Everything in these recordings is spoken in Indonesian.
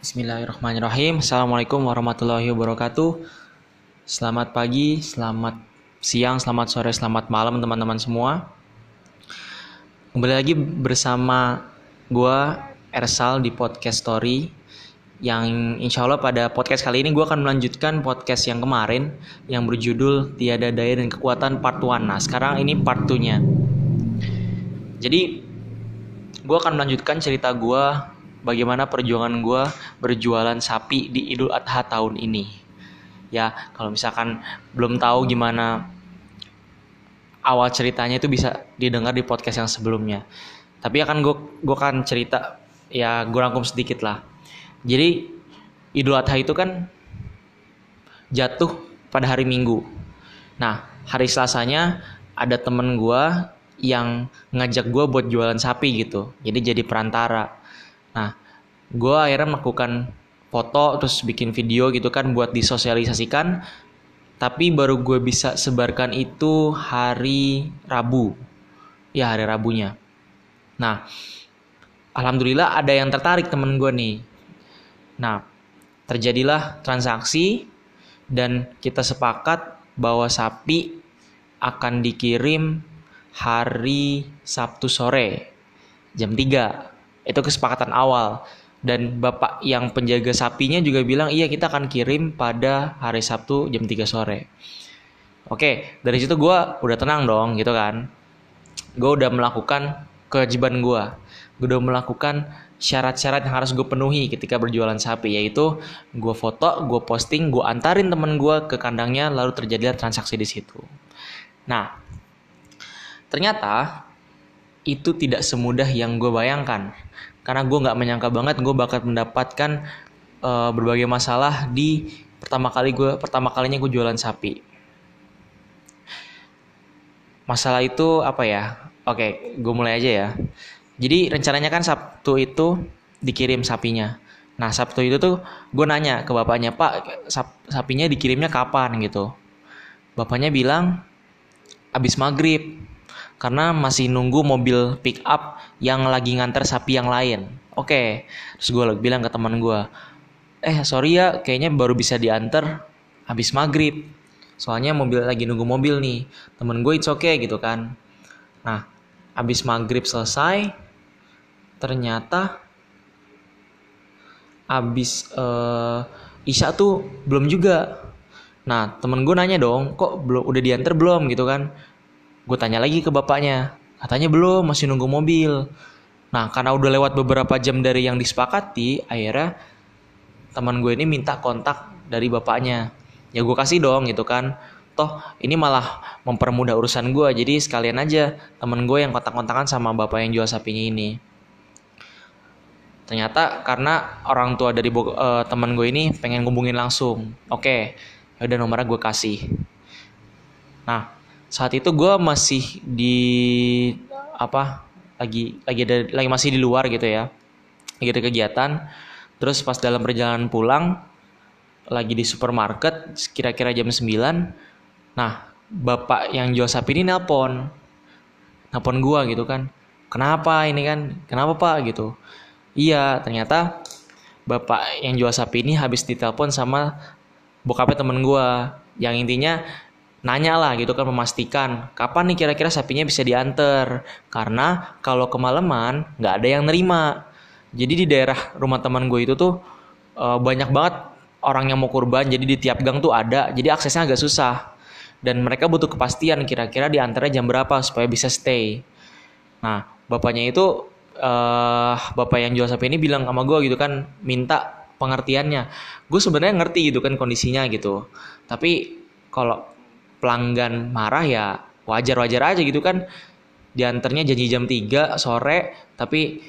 Bismillahirrahmanirrahim. Assalamualaikum warahmatullahi wabarakatuh. Selamat pagi, selamat siang, selamat sore, selamat malam teman-teman semua. Kembali lagi bersama gua Ersal di podcast story yang insya Allah pada podcast kali ini gue akan melanjutkan podcast yang kemarin yang berjudul Tiada Daya dan Kekuatan Part 1. Nah sekarang ini part 2 nya. Jadi gue akan melanjutkan cerita gue bagaimana perjuangan gue berjualan sapi di Idul Adha tahun ini. Ya, kalau misalkan belum tahu gimana awal ceritanya itu bisa didengar di podcast yang sebelumnya. Tapi akan gue gue akan cerita ya gue rangkum sedikit lah. Jadi Idul Adha itu kan jatuh pada hari Minggu. Nah, hari Selasanya ada temen gue yang ngajak gue buat jualan sapi gitu. Jadi jadi perantara. Nah, gue akhirnya melakukan foto terus bikin video gitu kan buat disosialisasikan. Tapi baru gue bisa sebarkan itu hari Rabu. Ya hari Rabunya. Nah, alhamdulillah ada yang tertarik temen gue nih. Nah, terjadilah transaksi dan kita sepakat bahwa sapi akan dikirim hari Sabtu sore jam 3 itu kesepakatan awal. Dan bapak yang penjaga sapinya juga bilang, iya kita akan kirim pada hari Sabtu jam 3 sore. Oke, dari situ gue udah tenang dong gitu kan. Gue udah melakukan kewajiban gue. Gue udah melakukan syarat-syarat yang harus gue penuhi ketika berjualan sapi yaitu gue foto, gue posting, gue antarin temen gue ke kandangnya lalu terjadilah transaksi di situ. Nah, ternyata itu tidak semudah yang gue bayangkan. Karena gue nggak menyangka banget gue bakal mendapatkan uh, berbagai masalah di pertama kali gue pertama kalinya gue jualan sapi. Masalah itu apa ya? Oke gue mulai aja ya. Jadi rencananya kan sabtu itu dikirim sapinya. Nah sabtu itu tuh gue nanya ke bapaknya pak sap, sapinya dikirimnya kapan? Gitu. Bapaknya bilang abis maghrib karena masih nunggu mobil pick up yang lagi nganter sapi yang lain. Oke, terus gue bilang ke teman gue, eh sorry ya, kayaknya baru bisa diantar habis maghrib. Soalnya mobil lagi nunggu mobil nih. Temen gue it's okay gitu kan. Nah, habis maghrib selesai, ternyata habis uh, Isya tuh belum juga. Nah, temen gue nanya dong, kok belum udah diantar belum gitu kan? Gue tanya lagi ke bapaknya, katanya belum, masih nunggu mobil. Nah, karena udah lewat beberapa jam dari yang disepakati, akhirnya teman gue ini minta kontak dari bapaknya. Ya gue kasih dong gitu kan. Toh ini malah mempermudah urusan gue, jadi sekalian aja temen gue yang kontak-kontakan sama bapak yang jual sapinya ini. Ternyata karena orang tua dari uh, teman gue ini pengen ngubungin langsung. Oke, ya udah nomornya gue kasih. Nah, saat itu gue masih di apa lagi lagi ada lagi masih di luar gitu ya. Lagi ada kegiatan. Terus pas dalam perjalanan pulang lagi di supermarket kira-kira jam 9 nah bapak yang jual sapi ini nelpon. Nelpon gue gitu kan. Kenapa ini kan? Kenapa pak? gitu. Iya ternyata bapak yang jual sapi ini habis ditelepon sama bokapnya temen gue yang intinya nanya lah gitu kan memastikan kapan nih kira-kira sapinya bisa diantar. Karena kalau kemalaman nggak ada yang nerima. Jadi di daerah rumah teman gue itu tuh uh, banyak banget orang yang mau kurban. Jadi di tiap gang tuh ada. Jadi aksesnya agak susah. Dan mereka butuh kepastian kira-kira diantarnya jam berapa supaya bisa stay. Nah bapaknya itu uh, bapak yang jual sapi ini bilang sama gue gitu kan minta pengertiannya. Gue sebenarnya ngerti gitu kan kondisinya gitu. Tapi kalau pelanggan marah ya wajar-wajar aja gitu kan. Diantarnya janji jam 3 sore tapi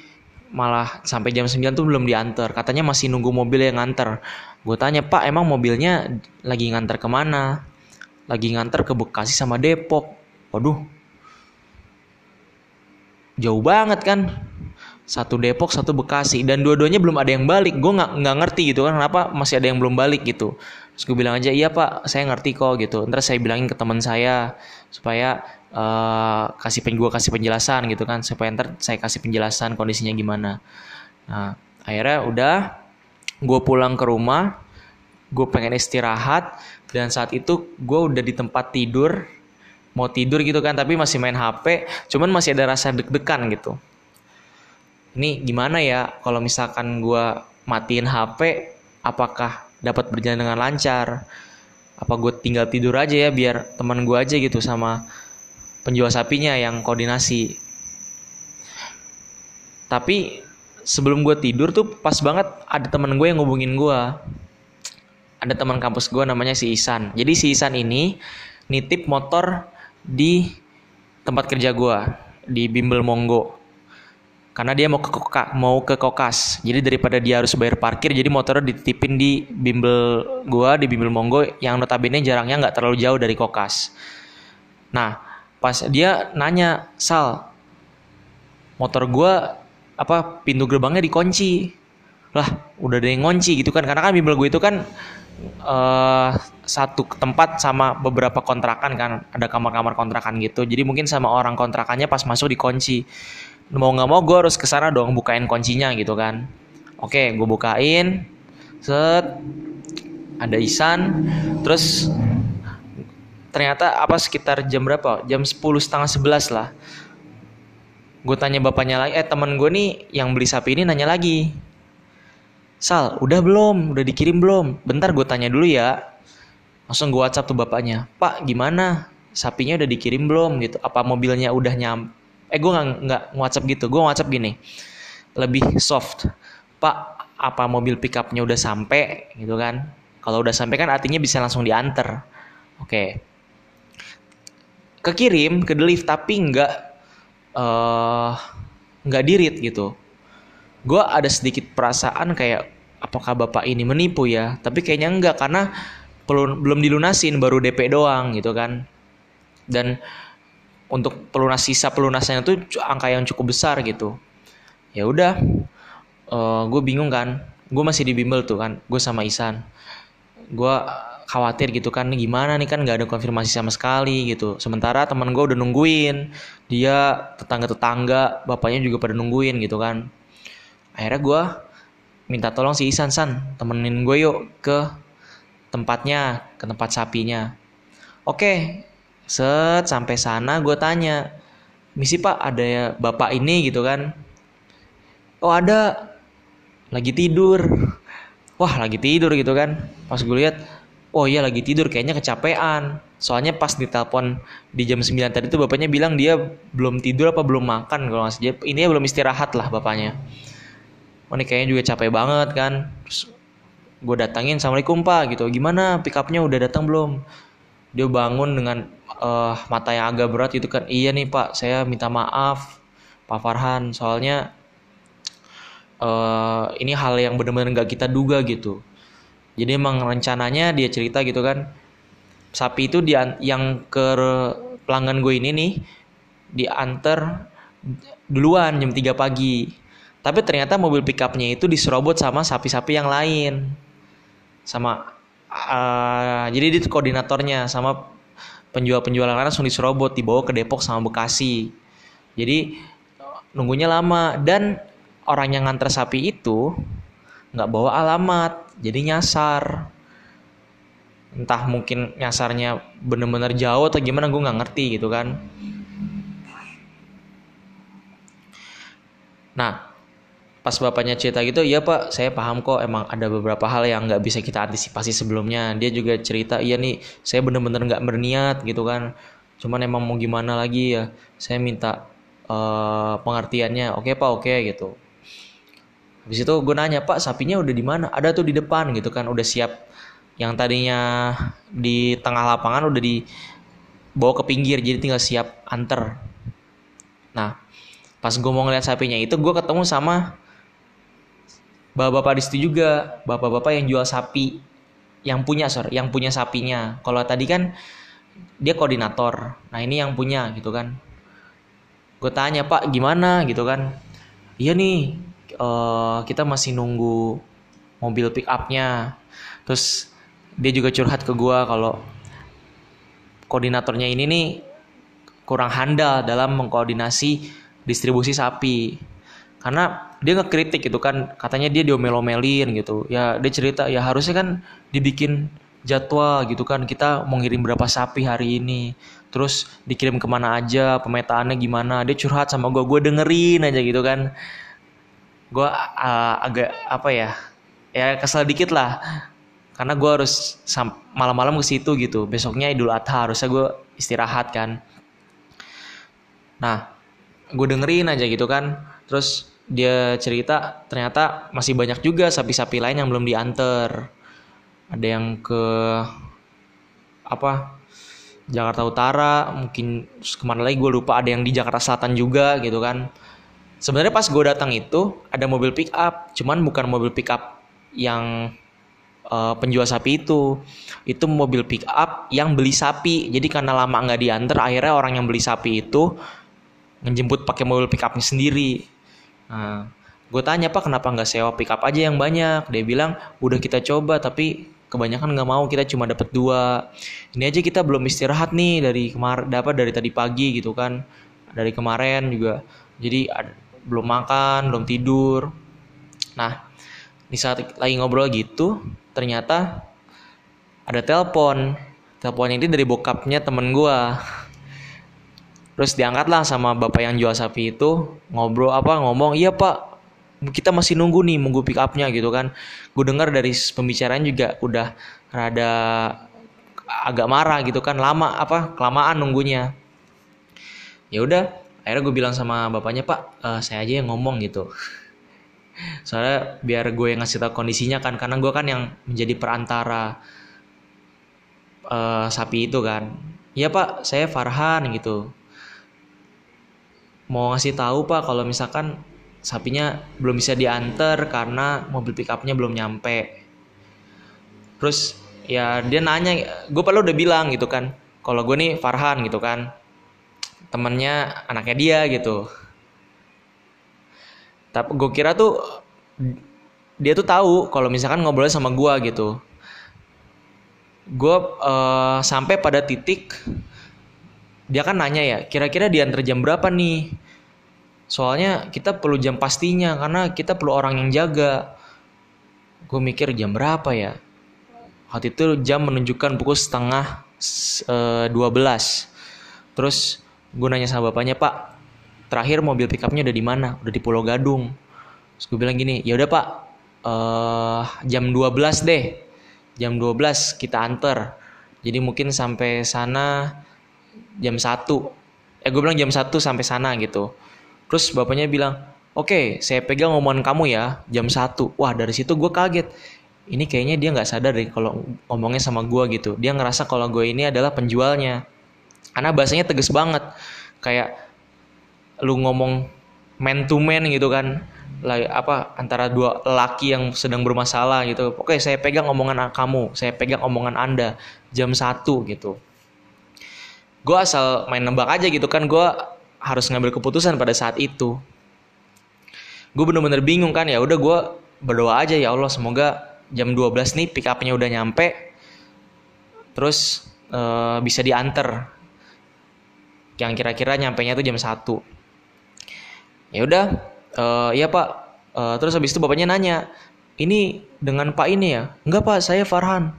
malah sampai jam 9 tuh belum diantar. Katanya masih nunggu mobil yang nganter. Gue tanya pak emang mobilnya lagi nganter ke mana? Lagi nganter ke Bekasi sama Depok. Waduh. Jauh banget kan. Satu Depok satu Bekasi. Dan dua-duanya belum ada yang balik. Gue nggak nggak ngerti gitu kan kenapa masih ada yang belum balik gitu Terus gue bilang aja iya pak saya ngerti kok gitu. Ntar saya bilangin ke teman saya supaya uh, kasih pen gue kasih penjelasan gitu kan supaya ntar saya kasih penjelasan kondisinya gimana. Nah akhirnya udah gue pulang ke rumah gue pengen istirahat dan saat itu gue udah di tempat tidur mau tidur gitu kan tapi masih main HP cuman masih ada rasa deg-degan gitu. Ini gimana ya kalau misalkan gue matiin HP apakah dapat berjalan dengan lancar apa gue tinggal tidur aja ya biar teman gue aja gitu sama penjual sapinya yang koordinasi tapi sebelum gue tidur tuh pas banget ada teman gue yang ngubungin gue ada teman kampus gue namanya si Isan. Jadi si Isan ini nitip motor di tempat kerja gue di Bimbel Monggo. Karena dia mau ke Koka, mau ke Kokas. Jadi daripada dia harus bayar parkir, jadi motornya dititipin di Bimbel gue di Bimbel Monggo yang notabene jarangnya nggak terlalu jauh dari Kokas. Nah, pas dia nanya, "Sal, motor gue apa pintu gerbangnya dikunci?" Lah, udah ada yang ngunci gitu kan. Karena kan bimbel gue itu kan uh, satu tempat sama beberapa kontrakan kan ada kamar-kamar kontrakan gitu jadi mungkin sama orang kontrakannya pas masuk dikunci mau nggak mau gue harus ke sana dong bukain kuncinya gitu kan oke gue bukain set ada Isan terus ternyata apa sekitar jam berapa jam sepuluh setengah sebelas lah gue tanya bapaknya lagi eh teman gue nih yang beli sapi ini nanya lagi Sal, udah belum? Udah dikirim belum? Bentar gue tanya dulu ya. Langsung gue WhatsApp tuh bapaknya. Pak, gimana? Sapinya udah dikirim belum? Gitu. Apa mobilnya udah nyam? Eh, gue nggak nggak gitu. Gue WhatsApp gini. Lebih soft. Pak, apa mobil pickupnya udah sampai? Gitu kan? Kalau udah sampai kan artinya bisa langsung diantar. Oke. Kekirim ke lift tapi nggak uh, nggak dirit gitu gue ada sedikit perasaan kayak apakah bapak ini menipu ya tapi kayaknya enggak karena belum dilunasin baru DP doang gitu kan dan untuk pelunas sisa pelunasannya tuh angka yang cukup besar gitu. Ya udah uh, eh, gue bingung kan. Gue masih di bimbel tuh kan gue sama Isan. Gue khawatir gitu kan gimana nih? Kan nggak ada konfirmasi sama sekali gitu. Sementara teman gue udah nungguin. Dia tetangga tetangga bapaknya juga pada nungguin gitu kan. Akhirnya gue minta tolong si Isan San temenin gue yuk ke tempatnya ke tempat sapinya. Oke set sampai sana gue tanya misi pak ada ya bapak ini? Gitu kan. Oh ada. Lagi tidur. Wah lagi tidur gitu kan. Pas gue lihat oh iya lagi tidur kayaknya kecapean. Soalnya pas ditelepon di jam 9 tadi tuh bapaknya bilang dia belum tidur apa belum makan kalau nggak saja ini belum istirahat lah bapaknya. Oh ini kayaknya juga capek banget kan. Terus gue datangin assalamualaikum pak gitu. Gimana? Pickupnya udah datang belum dia bangun dengan uh, mata yang agak berat gitu kan. Iya nih pak saya minta maaf pak Farhan. Soalnya uh, ini hal yang benar-benar nggak kita duga gitu. Jadi emang rencananya dia cerita gitu kan sapi itu di yang ke pelanggan gue ini nih diantar duluan jam 3 pagi. Tapi ternyata mobil pickupnya itu diserobot sama sapi-sapi yang lain. Sama uh, jadi itu koordinatornya sama penjual-penjual yang langsung diserobot dibawa ke Depok sama Bekasi. Jadi nunggunya lama dan orang yang nganter sapi itu nggak bawa alamat, jadi nyasar. Entah mungkin nyasarnya bener-bener jauh atau gimana gue nggak ngerti gitu kan. Nah, pas bapaknya cerita gitu ya pak saya paham kok emang ada beberapa hal yang nggak bisa kita antisipasi sebelumnya. Dia juga cerita iya nih saya bener-bener nggak berniat gitu kan. Cuman emang mau gimana lagi ya? Saya minta uh, pengertiannya oke pak oke gitu. Habis itu gue nanya pak sapinya udah di mana? Ada tuh di depan gitu kan. Udah siap. Yang tadinya di tengah lapangan udah dibawa ke pinggir jadi tinggal siap anter. Nah pas gue mau ngeliat sapinya itu gue ketemu sama bapak-bapak di situ juga bapak-bapak yang jual sapi yang punya sorry yang punya sapinya. Kalau tadi kan dia koordinator. Nah ini yang punya gitu kan. Gue tanya pak gimana? Gitu kan. Iya nih uh, kita masih nunggu mobil pick upnya terus dia juga curhat ke gue kalau koordinatornya ini nih kurang handal dalam mengkoordinasi distribusi sapi. Karena dia ngekritik gitu kan katanya dia diomel-omelin gitu. Ya dia cerita ya harusnya kan dibikin jadwal gitu kan kita mau ngirim berapa sapi hari ini terus dikirim ke mana aja pemetaannya gimana. Dia curhat sama gue gue dengerin aja gitu kan. Gue uh, agak apa ya ya kesel dikit lah. Karena gue harus malam-malam ke situ gitu. Besoknya idul adha harusnya gue istirahat kan. Nah gue dengerin aja gitu kan. Terus dia cerita ternyata masih banyak juga sapi-sapi lain yang belum diantar. Ada yang ke apa Jakarta Utara mungkin ke mana lagi gue lupa. Ada yang di Jakarta Selatan juga gitu kan. Sebenarnya pas gue datang itu ada mobil pick up cuman bukan mobil pick up yang uh, penjual sapi itu. Itu mobil pick up yang beli sapi. Jadi karena lama nggak diantar akhirnya orang yang beli sapi itu ngejemput pakai mobil pick upnya sendiri Nah, gue tanya pak kenapa nggak sewa pickup aja yang banyak? Dia bilang udah kita coba tapi kebanyakan nggak mau kita cuma dapat dua. Ini aja kita belum istirahat nih dari kemarin dapat dari tadi pagi gitu kan dari kemarin juga. Jadi belum makan belum tidur. Nah di saat lagi ngobrol gitu ternyata ada telepon. Telepon ini dari bokapnya temen gue terus diangkat lah sama bapak yang jual sapi itu ngobrol apa ngomong iya pak kita masih nunggu nih nunggu pick upnya gitu kan. Gue dengar dari pembicaraan juga udah rada agak marah gitu kan lama apa kelamaan nunggunya. Ya udah akhirnya gue bilang sama bapaknya pak uh, saya aja yang ngomong gitu. Soalnya biar gue yang ngasih tau kondisinya kan karena gue kan yang menjadi perantara uh, sapi itu kan. Iya pak saya Farhan gitu mau ngasih tahu pak kalau misalkan sapinya belum bisa diantar karena mobil pickupnya belum nyampe. Terus ya dia nanya gue padahal udah bilang gitu kan kalau gue nih Farhan gitu kan temennya anaknya dia gitu. Tapi gue kira tuh dia tuh tahu kalau misalkan ngobrol sama gue gitu. Gue uh, sampai pada titik dia kan nanya ya kira-kira diantar jam berapa nih? Soalnya kita perlu jam pastinya karena kita perlu orang yang jaga. Gue mikir jam berapa ya? Waktu itu jam menunjukkan pukul setengah e, dua belas. Terus gue nanya sama bapaknya pak terakhir mobil pickupnya udah di mana? Udah di Pulau Gadung. Terus gue bilang gini ya udah pak uh, jam 12 deh. Jam 12 kita anter jadi mungkin sampai sana jam 1 eh gue bilang jam 1 sampai sana gitu. Terus bapaknya bilang oke okay, saya pegang omongan kamu ya jam 1 wah dari situ gue kaget. Ini kayaknya dia nggak sadar deh kalau ngomongnya sama gue gitu. Dia ngerasa kalau gue ini adalah penjualnya. Karena bahasanya tegas banget. Kayak lu ngomong man to man gitu kan. Lah apa antara dua laki yang sedang bermasalah gitu. Oke saya pegang omongan kamu. Saya pegang omongan anda jam satu gitu gue asal main nembak aja gitu kan gue harus ngambil keputusan pada saat itu. Gue bener-bener bingung kan ya udah gue berdoa aja ya Allah semoga jam 12 nih pick upnya udah nyampe terus uh, bisa diantar. Yang kira-kira nyampe nya tuh jam 1 ya udah uh, iya pak. Uh, terus habis itu bapaknya nanya ini dengan pak ini ya? Enggak pak saya Farhan.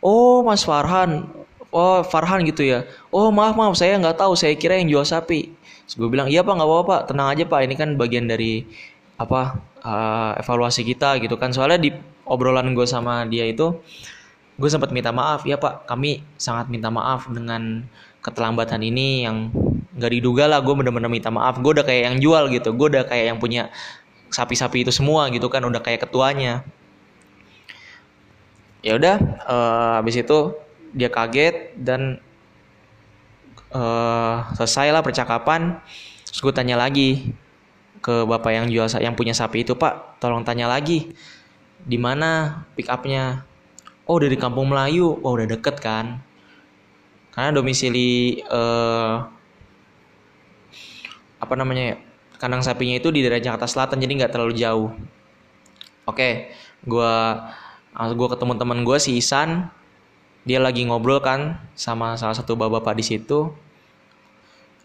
Oh mas Farhan oh Farhan gitu ya. Oh maaf maaf saya nggak tahu saya kira yang jual sapi. Terus gue bilang iya pak nggak apa-apa tenang aja pak. Ini kan bagian dari apa uh, evaluasi kita gitu kan. Soalnya di obrolan gue sama dia itu gue sempat minta maaf. Ya pak kami sangat minta maaf dengan keterlambatan ini yang nggak diduga lah. Gue bener-bener minta maaf. Gue udah kayak yang jual gitu. Gue udah kayak yang punya sapi-sapi itu semua gitu kan. Udah kayak ketuanya. Ya udah uh, habis itu dia kaget dan uh, selesai lah percakapan. Terus gue tanya lagi ke bapak yang jual yang punya sapi itu pak tolong tanya lagi di mana pick upnya oh dari kampung Melayu. Oh udah deket kan? Karena domisili uh, apa namanya ya kandang sapinya itu di daerah Jakarta Selatan jadi nggak terlalu jauh. Oke gue gue ketemu teman gue si Isan dia lagi ngobrol kan sama salah satu bapak-bapak di situ.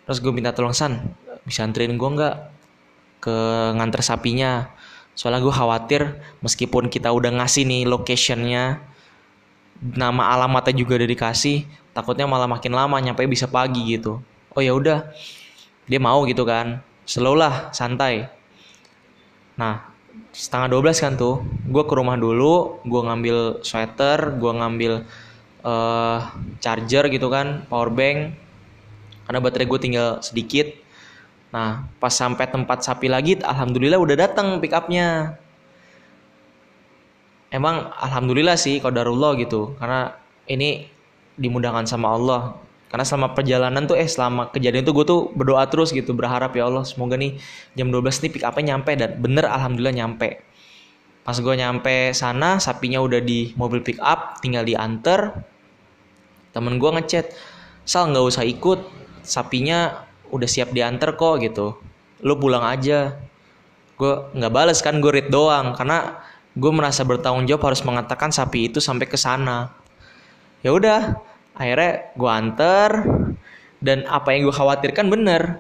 Terus gue minta tolong san bisa anterin gue nggak ke nganter sapinya? Soalnya gue khawatir meskipun kita udah ngasih nih locationnya nama alamatnya juga udah dikasih takutnya malah makin lama nyampe bisa pagi gitu. Oh ya udah. Dia mau gitu kan. Slow lah santai. Nah setengah 12 kan tuh gue ke rumah dulu gue ngambil sweater gue ngambil uh, charger gitu kan power bank. Karena baterai gue tinggal sedikit. Nah pas sampai tempat sapi lagi alhamdulillah udah datang pick upnya emang alhamdulillah sih kodarullah gitu. Karena ini dimudahkan sama Allah. Karena selama perjalanan tuh eh selama kejadian tuh gue tuh berdoa terus gitu berharap ya Allah semoga nih jam 12 nih pick upnya nyampe. Dan bener alhamdulillah nyampe. Pas gue nyampe sana sapinya udah di mobil pick up tinggal diantar temen gue ngechat sal nggak usah ikut sapinya udah siap diantar kok gitu. Lu pulang aja. Gue nggak bales kan gue read doang karena gue merasa bertanggung jawab harus mengatakan sapi itu sampai ke sana. Ya udah akhirnya gue anter dan apa yang gue khawatirkan bener.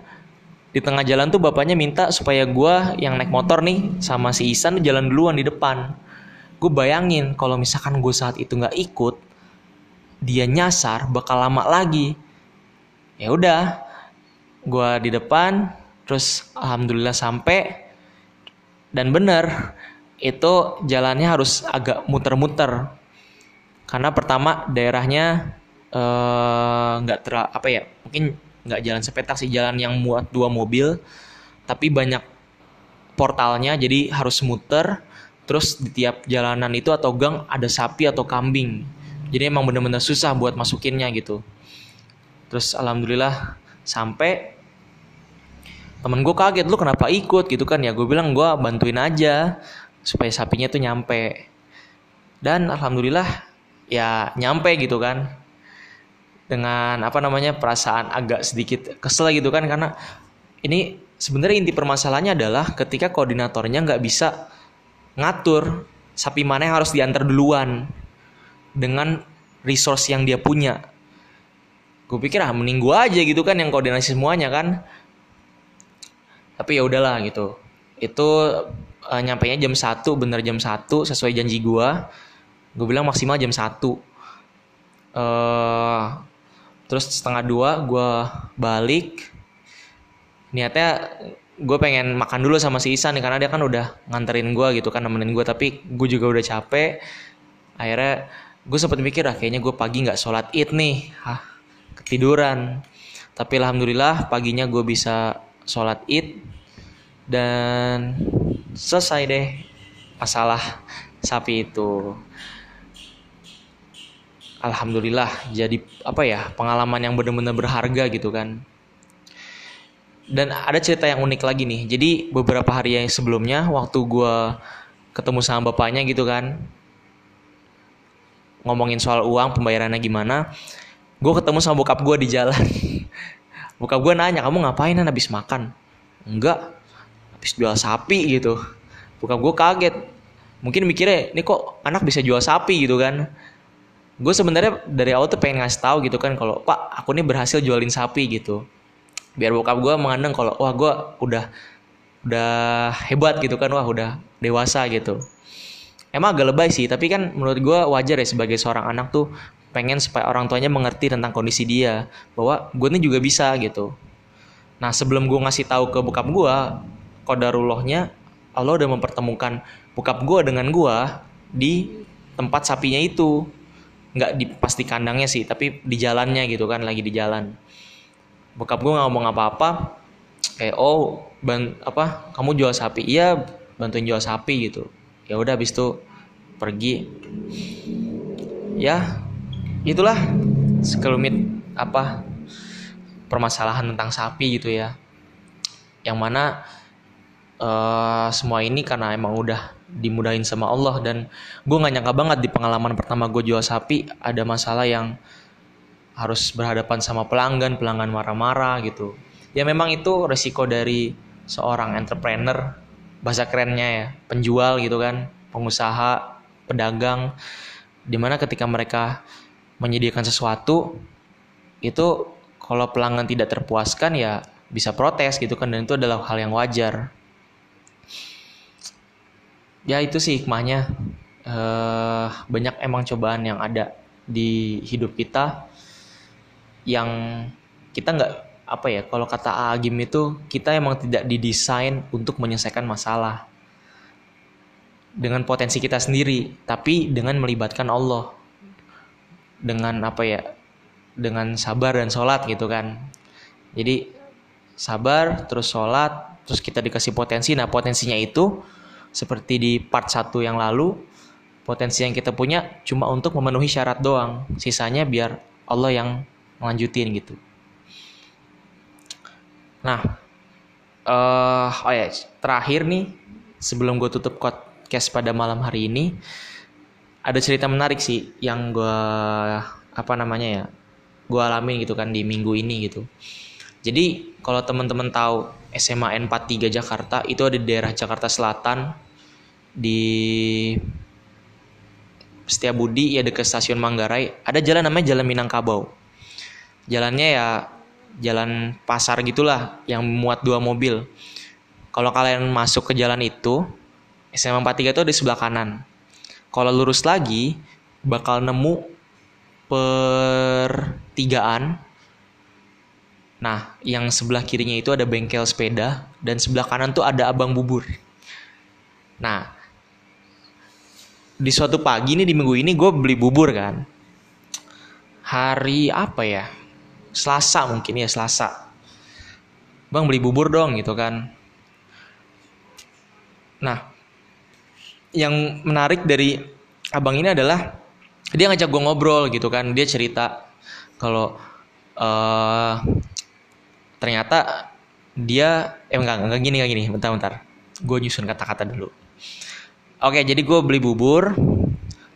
Di tengah jalan tuh bapaknya minta supaya gue yang naik motor nih sama si Isan jalan duluan di depan. Gue bayangin kalau misalkan gue saat itu nggak ikut dia nyasar bakal lama lagi. Ya udah gue di depan terus alhamdulillah sampai. Dan bener itu jalannya harus agak muter-muter. Karena pertama daerahnya eh, nggak uh, ter apa ya mungkin nggak jalan sepetak sih jalan yang muat dua mobil. Tapi banyak portalnya jadi harus muter. Terus di tiap jalanan itu atau gang ada sapi atau kambing jadi emang bener-bener susah buat masukinnya gitu. Terus alhamdulillah sampai temen gue kaget lu kenapa ikut? Gitu kan ya. Gue bilang gue bantuin aja supaya sapinya tuh nyampe. Dan alhamdulillah ya nyampe gitu kan. Dengan apa namanya perasaan agak sedikit kesel gitu kan. Karena ini sebenarnya inti permasalahannya adalah ketika koordinatornya nggak bisa ngatur sapi mana yang harus diantar duluan dengan resource yang dia punya. Gue pikir ah mending gue aja gitu kan yang koordinasi semuanya kan. Tapi ya udahlah gitu. Itu uh, nyampe nya jam 1 bener jam 1 sesuai janji gue gue bilang maksimal jam 1 uh, terus setengah dua gue balik. Niatnya gue pengen makan dulu sama si Isan karena dia kan udah nganterin gue gitu kan nemenin gue tapi gue juga udah capek. Akhirnya gue sempat mikir ah kayaknya gue pagi nggak sholat id nih. Hah, ketiduran. Tapi alhamdulillah paginya gue bisa sholat id dan selesai deh masalah sapi itu. Alhamdulillah jadi apa ya pengalaman yang benar-benar berharga gitu kan. Dan ada cerita yang unik lagi nih. Jadi beberapa hari yang sebelumnya waktu gue ketemu sama bapaknya gitu kan ngomongin soal uang pembayarannya gimana gue ketemu sama bokap gue di jalan. Bokap gue nanya kamu ngapain kan habis makan? Enggak habis jual sapi gitu. Bukan gue kaget. Mungkin mikirnya ini kok anak bisa jual sapi gitu kan. Gue sebenarnya dari awal tuh pengen ngasih tahu gitu kan kalau pak aku ini berhasil jualin sapi gitu. Biar bokap gue mengandung kalau wah gue udah udah hebat gitu kan. Wah udah dewasa gitu emang agak lebay sih tapi kan menurut gue wajar ya sebagai seorang anak tuh pengen supaya orang tuanya mengerti tentang kondisi dia bahwa gue ini juga bisa gitu. Nah sebelum gue ngasih tahu ke bokap gue kodarullahnya Allah udah mempertemukan bokap gue dengan gue di tempat sapinya itu. Nggak di pasti kandangnya sih tapi di jalannya gitu kan lagi di jalan. Bokap gue nggak ngomong apa-apa kayak oh ban apa kamu jual sapi? Iya bantuin jual sapi gitu ya udah habis itu pergi. Ya itulah sekelumit apa permasalahan tentang sapi gitu ya. Yang mana uh, semua ini karena emang udah dimudahin sama Allah dan gue nggak nyangka banget di pengalaman pertama gue jual sapi ada masalah yang harus berhadapan sama pelanggan pelanggan marah-marah gitu. Ya memang itu resiko dari seorang entrepreneur bahasa kerennya ya penjual gitu kan pengusaha pedagang di mana ketika mereka menyediakan sesuatu itu kalau pelanggan tidak terpuaskan ya bisa protes gitu kan dan itu adalah hal yang wajar. Ya itu sih hikmahnya. Uh, banyak emang cobaan yang ada di hidup kita yang kita nggak apa ya kalau kata Agim itu kita emang tidak didesain untuk menyelesaikan masalah dengan potensi kita sendiri tapi dengan melibatkan Allah. Dengan apa ya dengan sabar dan sholat gitu kan. Jadi sabar terus sholat terus kita dikasih potensi. Nah potensinya itu seperti di part 1 yang lalu potensi yang kita punya cuma untuk memenuhi syarat doang. Sisanya biar Allah yang melanjutin gitu nah uh, oh ya terakhir nih sebelum gue tutup podcast pada malam hari ini ada cerita menarik sih yang gue apa namanya ya gue alamin gitu kan di minggu ini gitu jadi kalau teman-teman tahu SMA N43 Jakarta itu ada di daerah Jakarta Selatan di Setiabudi ya dekat stasiun Manggarai ada jalan namanya Jalan Minangkabau. Jalannya ya jalan pasar gitulah yang muat dua mobil. Kalau kalian masuk ke jalan itu SMA 43 itu di sebelah kanan. Kalau lurus lagi bakal nemu pertigaan Nah, yang sebelah kirinya itu ada bengkel sepeda dan sebelah kanan tuh ada abang bubur. Nah, di suatu pagi nih di minggu ini gue beli bubur kan. Hari apa ya? Selasa mungkin ya Selasa. Bang beli bubur dong gitu kan. Nah, yang menarik dari abang ini adalah dia ngajak gue ngobrol gitu kan. Dia cerita kalau uh, ternyata dia eh enggak enggak gini enggak gini bentar bentar gue nyusun kata-kata dulu oke jadi gue beli bubur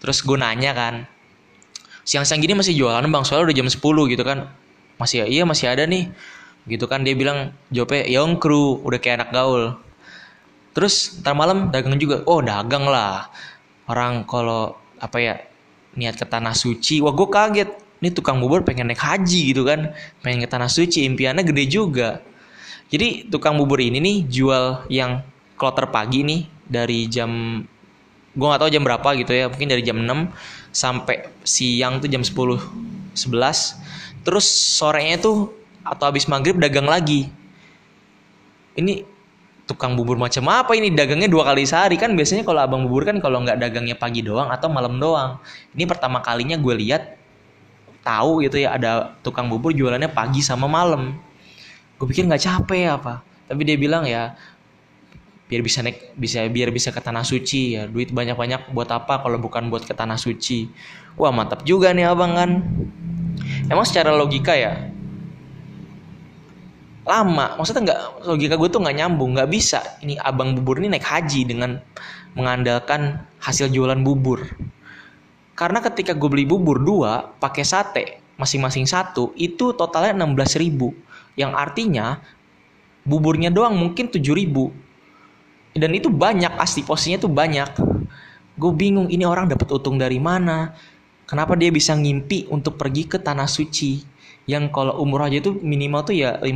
terus gue nanya kan siang-siang gini masih jualan bang soalnya udah jam 10 gitu kan masih iya masih ada nih. Gitu kan dia bilang jawabnya yong kru udah kayak anak gaul. Terus ntar malam dagang juga. Oh dagang lah. Orang kalau apa ya niat ke tanah suci wah gue kaget. Ini tukang bubur pengen naik haji gitu kan. Pengen ke tanah suci impiannya gede juga. Jadi tukang bubur ini nih jual yang kloter pagi nih dari jam gue gak tahu jam berapa gitu ya mungkin dari jam 6 sampai siang tuh jam 10 11 terus sorenya tuh atau habis maghrib dagang lagi. Ini tukang bubur macam apa ini? Dagangnya dua kali sehari. Kan biasanya kalau abang bubur kan kalau nggak dagangnya pagi doang atau malam doang. Ini pertama kalinya gue lihat tahu gitu ya ada tukang bubur jualannya pagi sama malam. Gue pikir nggak capek apa. Tapi dia bilang ya biar bisa naik bisa biar bisa ke tanah suci ya. Duit banyak banyak buat apa kalau bukan buat ke tanah suci? Wah mantap juga nih abang kan emang secara logika ya lama maksudnya nggak logika gue tuh nggak nyambung nggak bisa ini abang bubur ini naik haji dengan mengandalkan hasil jualan bubur karena ketika gue beli bubur dua pakai sate masing-masing satu itu totalnya 16 ribu. Yang artinya buburnya doang mungkin 7 ribu. Dan itu banyak asli posisinya tuh banyak. Gue bingung ini orang dapat untung dari mana. Kenapa dia bisa ngimpi untuk pergi ke tanah suci. Yang kalau umur aja tuh minimal tuh ya 15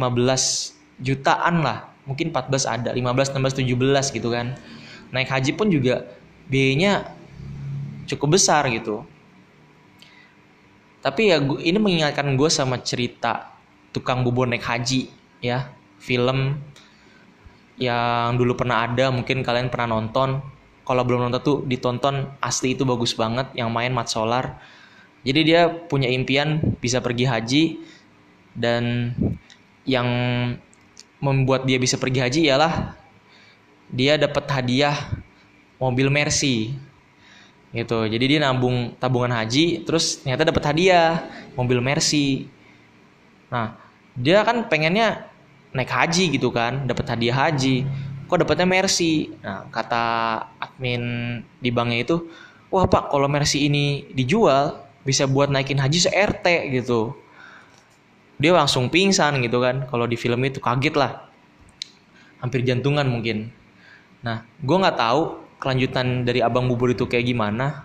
jutaan lah. Mungkin 14 ada, 15, 16, 17 gitu kan. Naik haji pun juga biayanya cukup besar gitu tapi ya ini mengingatkan gue sama cerita tukang bubur naik haji ya film yang dulu pernah ada mungkin kalian pernah nonton kalau belum nonton tuh ditonton asli itu bagus banget yang main Mat Solar. Jadi dia punya impian bisa pergi haji dan yang membuat dia bisa pergi haji ialah dia dapat hadiah mobil Mercy. Gitu. Jadi dia nabung tabungan haji terus ternyata dapat hadiah mobil Mercy. Nah dia kan pengennya naik haji gitu kan dapat hadiah haji kok dapatnya Mercy. Nah kata admin di banknya itu wah pak kalau Mercy ini dijual bisa buat naikin haji se RT gitu. Dia langsung pingsan gitu kan. Kalau di film itu kaget lah. Hampir jantungan mungkin. Nah gue nggak tahu kelanjutan dari abang bubur itu kayak gimana.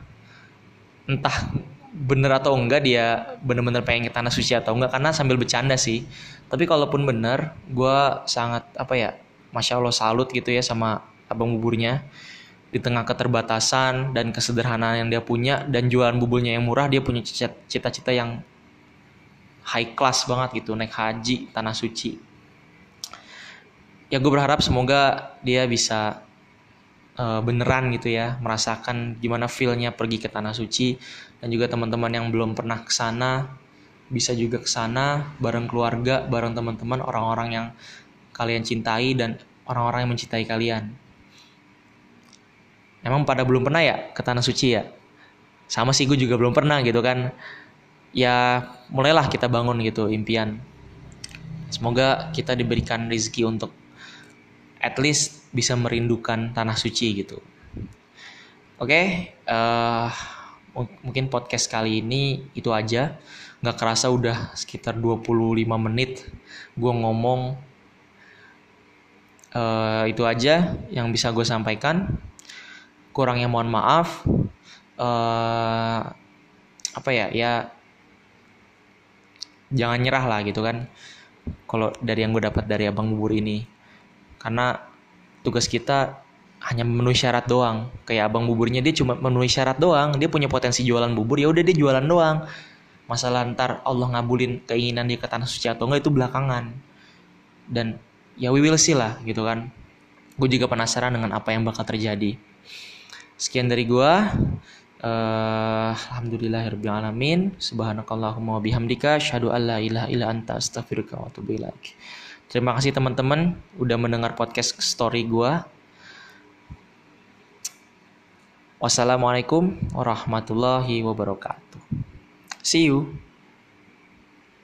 Entah bener atau enggak dia bener-bener pengen ke tanah suci atau enggak karena sambil bercanda sih. Tapi kalaupun bener gue sangat apa ya masya allah salut gitu ya sama abang buburnya. Di tengah keterbatasan dan kesederhanaan yang dia punya dan jualan buburnya yang murah dia punya cita-cita yang high class banget gitu naik haji tanah suci. Ya gue berharap semoga dia bisa uh, beneran gitu ya merasakan gimana feelnya pergi ke tanah suci dan juga teman-teman yang belum pernah ke sana bisa juga ke sana bareng keluarga bareng teman-teman orang-orang yang kalian cintai dan orang-orang yang mencintai kalian emang pada belum pernah ya ke tanah suci ya sama sih gue juga belum pernah gitu kan ya mulailah kita bangun gitu impian semoga kita diberikan rezeki untuk at least bisa merindukan tanah suci gitu. Oke, okay, uh, eh, mungkin podcast kali ini itu aja. Nggak kerasa udah sekitar 25 menit gue ngomong. Uh, itu aja yang bisa gue sampaikan. Kurangnya mohon maaf. Uh, apa ya, ya jangan nyerah lah gitu kan. Kalau dari yang gue dapat dari abang bubur ini karena tugas kita hanya memenuhi syarat doang kayak abang buburnya dia cuma memenuhi syarat doang dia punya potensi jualan bubur ya udah dia jualan doang masalah ntar Allah ngabulin keinginan dia ke tanah suci atau enggak itu belakangan dan ya we will see lah gitu kan gue juga penasaran dengan apa yang bakal terjadi sekian dari gue uh, alhamdulillahirobbilalamin subhanakallahumma wabihamdika syahadu alla ilaha illa anta astaghfiruka wa atubu Terima kasih teman-teman udah mendengar podcast story gue. Wassalamualaikum warahmatullahi wabarakatuh. See you.